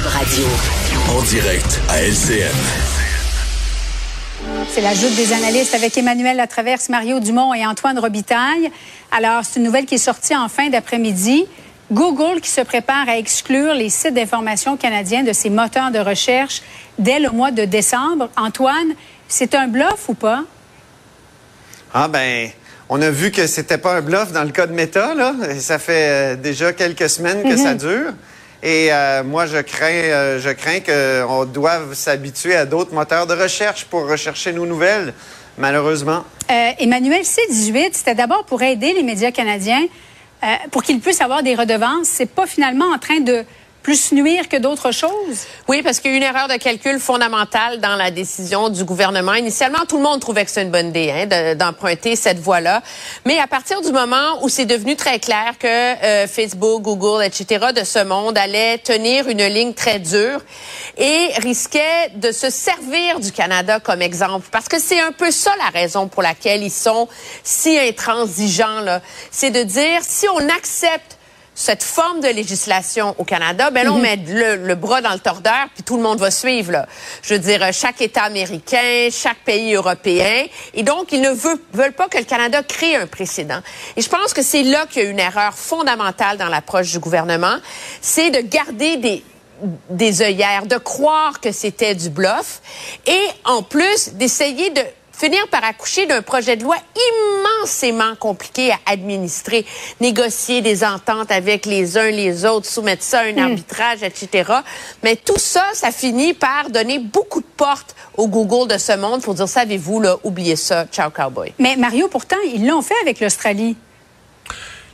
Cube Radio. En direct à LCN. C'est la joute des analystes avec Emmanuel Latraverse, Mario Dumont et Antoine Robitaille. Alors, c'est une nouvelle qui est sortie en fin d'après-midi. Google qui se prépare à exclure les sites d'information canadiens de ses moteurs de recherche dès le mois de décembre. Antoine, c'est un bluff ou pas? Ah ben, on a vu que c'était pas un bluff dans le cas de Meta, là. Ça fait euh, déjà quelques semaines que ça dure. Et euh, moi, je crains, euh, je crains qu'on doive s'habituer à d'autres moteurs de recherche pour rechercher nos nouvelles, malheureusement. Emmanuel C18, c'était d'abord pour aider les médias canadiens, pour qu'ils puissent avoir des redevances. C'est pas finalement en train de plus nuire que d'autres choses? Oui, parce qu'il y a une erreur de calcul fondamentale dans la décision du gouvernement. Initialement, tout le monde trouvait que c'était une bonne idée hein, d'emprunter cette voie-là. Mais à partir du moment où c'est devenu très clair que euh, Facebook, Google, etc., de ce monde allaient tenir une ligne très dure et risquaient de se servir du Canada comme exemple, parce que c'est un peu ça la raison pour laquelle ils sont si intransigeants. C'est de dire, si on accepte cette forme de législation au Canada, ben là, on mhm. met le, bras dans le tordeur, puis tout le monde va suivre. Là. Je veux dire, chaque État américain, chaque pays européen. Et donc, ils ne veulent, pas que le Canada crée un précédent. Et je pense que c'est là qu'il y a une erreur fondamentale dans l'approche du gouvernement, c'est de garder des, des œillères, de croire que c'était du bluff, et en plus d'essayer de finir par accoucher d'un projet de loi immensément compliqué à administrer, négocier des ententes avec les uns les autres, soumettre ça à un hmm. arbitrage, etc. Mais tout ça, ça finit par donner beaucoup de portes au Google de ce monde pour dire, savez-vous, là, oubliez ça, ciao cowboy. Mais Mario, pourtant, ils l'ont fait avec l'Australie.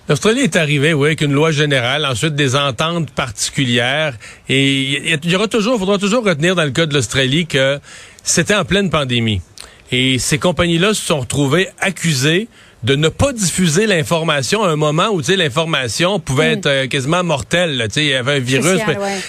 L'Australie est arrivée, oui, avec une loi générale, ensuite des ententes particulières. Et il y aura toujours, faudra toujours retenir dans le cas de l'Australie que c'était en pleine pandémie. Et ces compagnies-là se sont retrouvées accusées de ne pas diffuser l'information à un moment où l'information pouvait mm. être euh, quasiment mortelle. Il y avait un virus.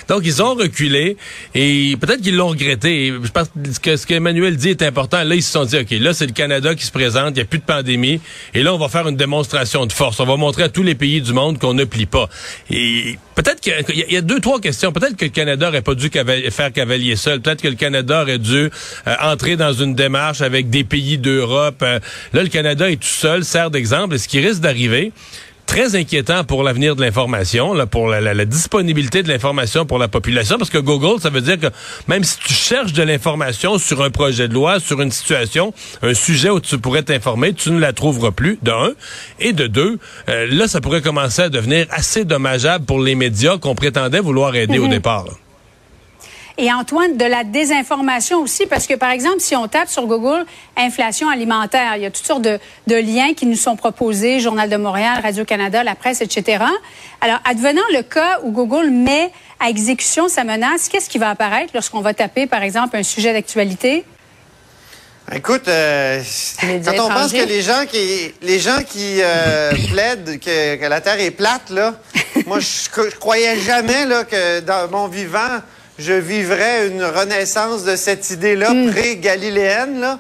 Donc, ils ont reculé et peut-être qu'ils l'ont regretté. je pense que ce qu'Emmanuel dit est important. Là, ils se sont dit, OK, là, c'est le Canada qui se présente, il n'y a plus de pandémie. Et là, on va faire une démonstration de force. On va montrer à tous les pays du monde qu'on ne plie pas. Et peut-être qu'il y, a deux, trois questions. Peut-être que le Canada aurait pas dû faire cavalier seul. Peut-être que le Canada aurait dû euh, entrer dans une démarche avec des pays d'Europe. Euh, là, le Canada est tout seul sert d'exemple. Et ce qui risque d'arriver, très inquiétant pour l'avenir de l'information, pour la, disponibilité de l'information pour la population, parce que Google, ça veut dire que même si tu cherches de l'information sur un projet de loi, sur une situation, un sujet où tu pourrais t'informer, tu ne la trouveras plus, de un. Et de deux, euh, là, ça pourrait commencer à devenir assez dommageable pour les médias qu'on prétendait vouloir aider au mhm. départ. Et Antoine, de la désinformation aussi, parce que par exemple, si on tape sur Google inflation alimentaire, il y a toutes sortes de, liens qui nous sont proposés, Journal de Montréal, Radio-Canada, la presse, etc. Alors, advenant le cas où Google met à exécution sa menace, qu'est-ce qui va apparaître lorsqu'on va taper, par exemple, un sujet d'actualité? Écoute, euh, quand on pense que les gens qui les gens qui euh, plaident que, la Terre est plate, là, moi je, je croyais jamais là, que dans mon vivant, je vivrais une renaissance de cette idée-là mm. pré-galiléenne. Là.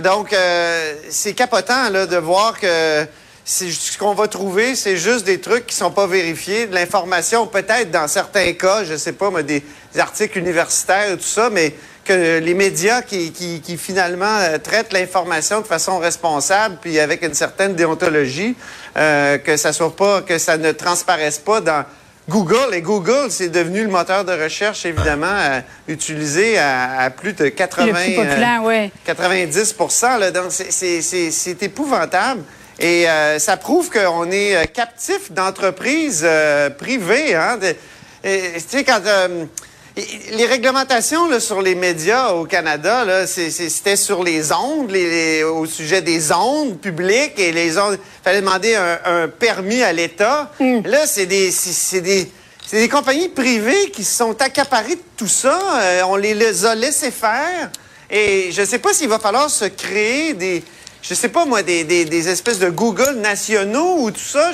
Donc, euh, c'est capotant là, de voir que ce qu'on va trouver, c'est juste des trucs qui sont pas vérifiés, de l'information peut-être dans certains cas, je sais pas, mais des, articles universitaires et tout ça, mais que les médias qui, qui, qui finalement euh, traitent l'information de façon responsable puis avec une certaine déontologie, euh, que ça soit pas, que ça ne transparaisse pas dans Google, et Google, c'est devenu le moteur de recherche, évidemment, euh, utilisé à, plus de 80, 90% euh, là, Donc, c'est épouvantable. Et euh, ça prouve qu'on est captif d'entreprises privées. Hein, tu sais, quand les réglementations sur les médias au Canada, c'était sur les ondes, au sujet des ondes publiques et les ondes. Il fallait demander un, permis à l'État. Hmm. Là, c'est des, des, des, compagnies privées qui se sont accaparées de tout ça. Euh, on les, a laissés faire. Et je ne sais pas s'il va falloir se créer des, je sais pas moi, des, des, espèces de Google nationaux ou tout ça.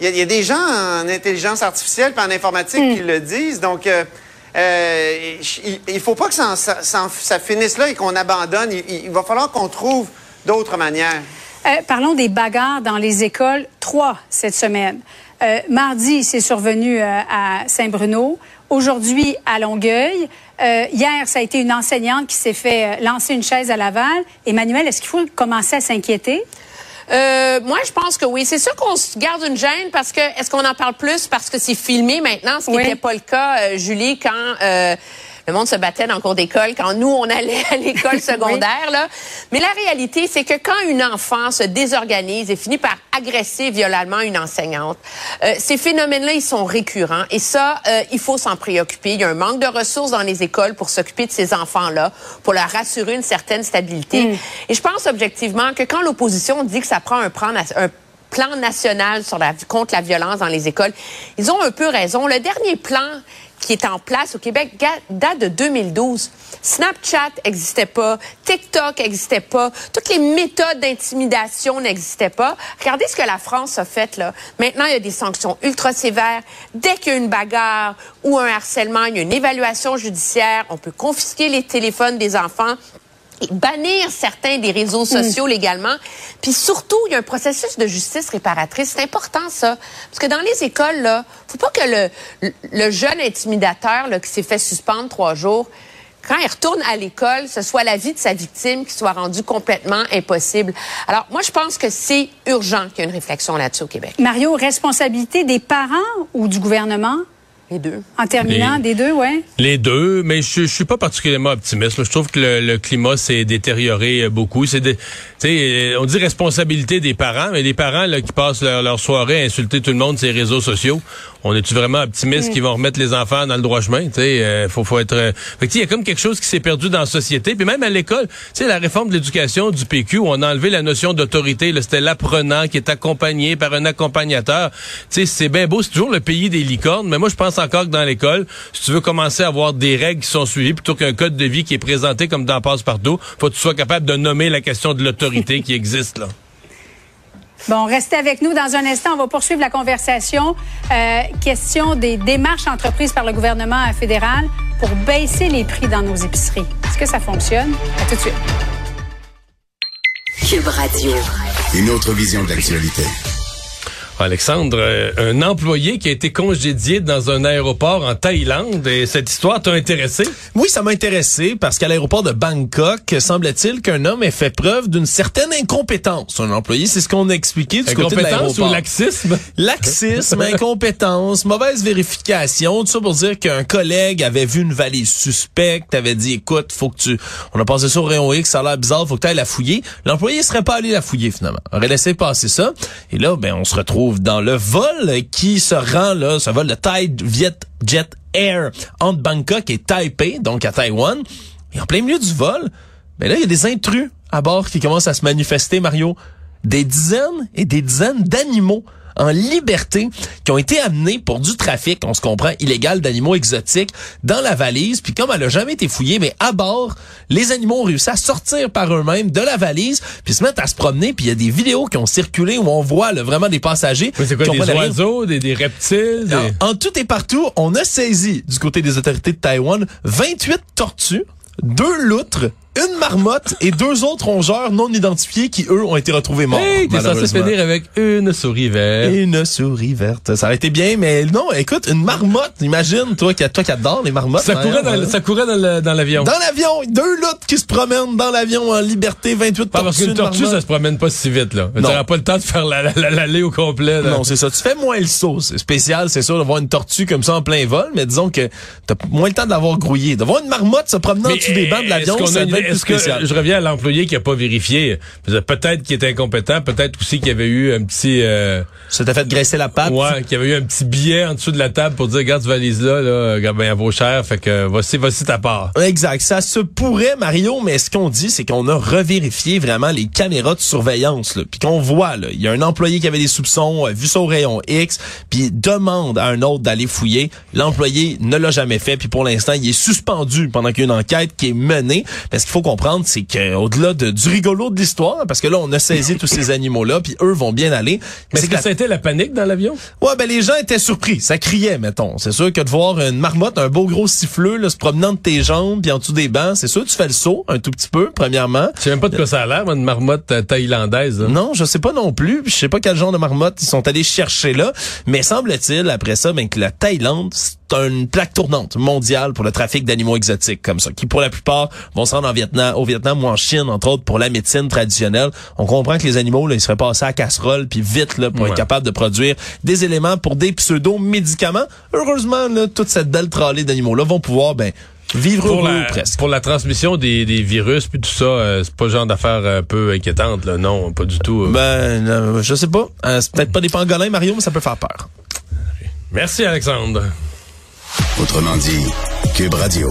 il y, a des gens en intelligence artificielle et en informatique hmm. qui le disent. Donc, euh, euh, il ne faut pas que ça, finisse là et qu'on abandonne. Il, va falloir qu'on trouve d'autres manières. Euh, parlons des bagarres dans les écoles. Trois cette semaine. Euh, mardi, c'est survenu à Saint-Bruno. Aujourd'hui, à Longueuil. Hier, ça a été une enseignante qui s'est fait lancer une chaise à Laval. Emmanuel, est-ce qu'il faut commencer à s'inquiéter? Moi, je pense que oui. C'est sûr qu'on se garde une gêne parce que est-ce qu'on en parle plus parce que c'est filmé maintenant, ce qui n'était pas le cas, Julie, quand le monde se battait dans le cours d'école quand nous, on allait à l'école secondaire. Là. Mais la réalité, c'est que quand une enfant se désorganise et finit par agresser violemment une enseignante, euh, ces phénomènes-là, ils sont récurrents. Et ça, euh, il faut s'en préoccuper. Il y a un manque de ressources dans les écoles pour s'occuper de ces enfants-là, pour leur assurer une certaine stabilité. Mm. Et je pense objectivement que quand l'opposition dit que ça prend un, un plan national contre la violence dans les écoles, ils ont un peu raison. Le dernier plan qui est en place au Québec date de 2012. Snapchat n'existait pas, TikTok n'existait pas, toutes les méthodes d'intimidation n'existaient pas. Regardez ce que la France a fait là. Maintenant, il y a des sanctions ultra sévères. Dès qu'il y a une bagarre ou un harcèlement, il y a une évaluation judiciaire. On peut confisquer les téléphones des enfants bannir certains des réseaux hmm. sociaux légalement. Puis surtout, il y a un processus de justice réparatrice. C'est important, ça. Parce que dans les écoles, là, faut pas que le, le jeune intimidateur là, qui s'est fait suspendre trois jours, quand il retourne à l'école, ce soit la vie de sa victime qui soit rendue complètement impossible. Alors, moi, je pense que c'est urgent qu'il y ait une réflexion là-dessus au Québec. Mario, responsabilité des parents ou du gouvernement? Les deux. En terminant, des deux, ouais. Les deux, mais je, je suis pas particulièrement optimiste. Je trouve que le, climat s'est détérioré euh, beaucoup. C'est euh, on dit responsabilité des parents, mais les parents là, qui passent leur, soirée à insulter tout le monde sur les réseaux sociaux, on est-tu vraiment optimiste mm. qu'ils vont remettre les enfants dans le droit chemin? Tu sais, euh, faut, faut être. Euh... il y a comme quelque chose qui s'est perdu dans la société, puis même à l'école. Tu sais, la réforme de l'éducation du PQ, où on a enlevé la notion d'autorité. C'était l'apprenant qui est accompagné par un accompagnateur. Tu sais, c'est bien beau, c'est toujours le pays des licornes, mais moi je pense encore que dans l'école, si tu veux commencer à avoir des règles qui sont suivies plutôt qu'un code de vie qui est présenté comme dans passe-partout, faut que tu sois capable de nommer la question de l'autorité qui existe là. Bon, restez avec nous dans un instant. On va poursuivre la conversation. Euh, question des démarches entreprises par le gouvernement fédéral pour baisser les prix dans nos épiceries. Est-ce que ça fonctionne? À tout de suite. Cube Radio. Une autre vision de l'actualité. Alexandre, euh, un employé qui a été congédié dans un aéroport en Thaïlande et cette histoire t'a intéressé? Oui, ça m'a intéressé parce qu'à l'aéroport de Bangkok, semble-t-il qu'un homme ait fait preuve d'une certaine incompétence. Un employé, c'est ce qu'on a expliqué du côté de l'aéroport. ou laxisme? Laxisme, incompétence, mauvaise vérification, tout ça pour dire qu'un collègue avait vu une valise suspecte, avait dit, écoute, faut que tu, on a passé sur au rayon X, ça a l'air bizarre, faut que tu ailles la fouiller. L'employé serait pas allé la fouiller finalement. aurait laissé passer ça. Et là, ben, on se retrouve dans le vol qui se rend là, ce vol de Tide Jet Air entre Bangkok et Taipei, donc à Taïwan. Et en plein milieu du vol, ben là, il y a des intrus à bord qui commencent à se manifester, Mario. Des dizaines et des dizaines d'animaux en liberté qui ont été amenés pour du trafic, on se comprend, illégal d'animaux exotiques dans la valise. Puis comme elle a jamais été fouillée, mais à bord, les animaux ont réussi à sortir par eux-mêmes de la valise, puis se mettre à se promener. Puis il y a des vidéos qui ont circulé où on voit vraiment des passagers. c'est quoi, des oiseaux, des, reptiles? En, en tout et partout, on a saisi du côté des autorités de Taïwan 28 tortues, deux loutres, une marmotte et deux autres rongeurs non identifiés qui, eux, ont été retrouvés morts. Hey, t'es censé finir avec une souris verte. Une souris verte. Ça aurait été bien, mais non, écoute, une marmotte. Imagine, toi qui, toi qui adore les marmottes. Ça courait, dans, ça courait dans l'avion. Dans l'avion. Deux loutres qui se promènent dans l'avion en liberté, 28 pas Parce qu'une tortue, ça se promène pas si vite, là. T'auras pas le temps de faire l'aller au complet, Non, c'est ça. Tu fais moins le saut. C'est spécial, c'est sûr, d'avoir une tortue comme ça en plein vol, mais disons que t'as moins le temps d'avoir grouillé. D'avoir une marmotte se promenant dessus des bancs de l'avion, est-ce que je reviens à l'employé qui a pas vérifié Peut-être qu'il était incompétent, peut-être aussi qu'il y avait eu un petit. Euh, ça t'a fait graisser la patte? Ouais, qu'il y avait eu un petit billet en dessous de la table pour dire regarde cette valise là, là, regarde bien, vaut cher, fait que voici, voici ta part. Exact. Ça se pourrait, Mario, mais ce qu'on dit, c'est qu'on a revérifié vraiment les caméras de surveillance, là, puis qu'on voit là, il y a un employé qui avait des soupçons, a vu son rayon X, puis demande à un autre d'aller fouiller. L'employé ne l'a jamais fait, puis pour l'instant, il est suspendu pendant qu'il y a une enquête qui est menée, parce qu'il faut comprendre, c'est qu'au-delà de, du rigolo de l'histoire, parce que là, on a saisi tous ces animaux-là, puis eux vont bien aller. Mais c'est que, ça a été la panique dans l'avion? Ouais, ben les gens étaient surpris. Ça criait, mettons. C'est sûr que de voir une marmotte, un beau gros siffleux, là, se promenant de tes jambes, puis en dessous des bancs, c'est sûr tu fais le saut un tout petit peu, premièrement. Je sais même pas de quoi ça a l'air, une marmotte euh, thaïlandaise. Non, je sais pas non plus. Je sais pas quel genre de marmotte ils sont allés chercher là. Mais semble-t-il, après ça, ben, que la Thaïlande, une plaque tournante mondiale pour le trafic d'animaux exotiques comme ça, qui pour la plupart vont se rendre en Vietnam, au Vietnam ou en Chine, entre autres pour la médecine traditionnelle. On comprend que les animaux, là, ils seraient passés à casserole, puis vite là, pour être capable de produire des éléments pour des pseudo-médicaments. Heureusement, là, toute cette belle tralée d'animaux-là vont pouvoir ben, Vivre pour la, presque. Pour la transmission des, des virus puis tout ça, euh, c'est pas le genre d'affaire un peu inquiétante, là. Non, pas du tout. Euh. Ben, je sais pas. Euh, c'est peut-être pas des pangolins, Mario, mais ça peut faire peur. Merci, Alexandre. Autrement dit, Cube Radio.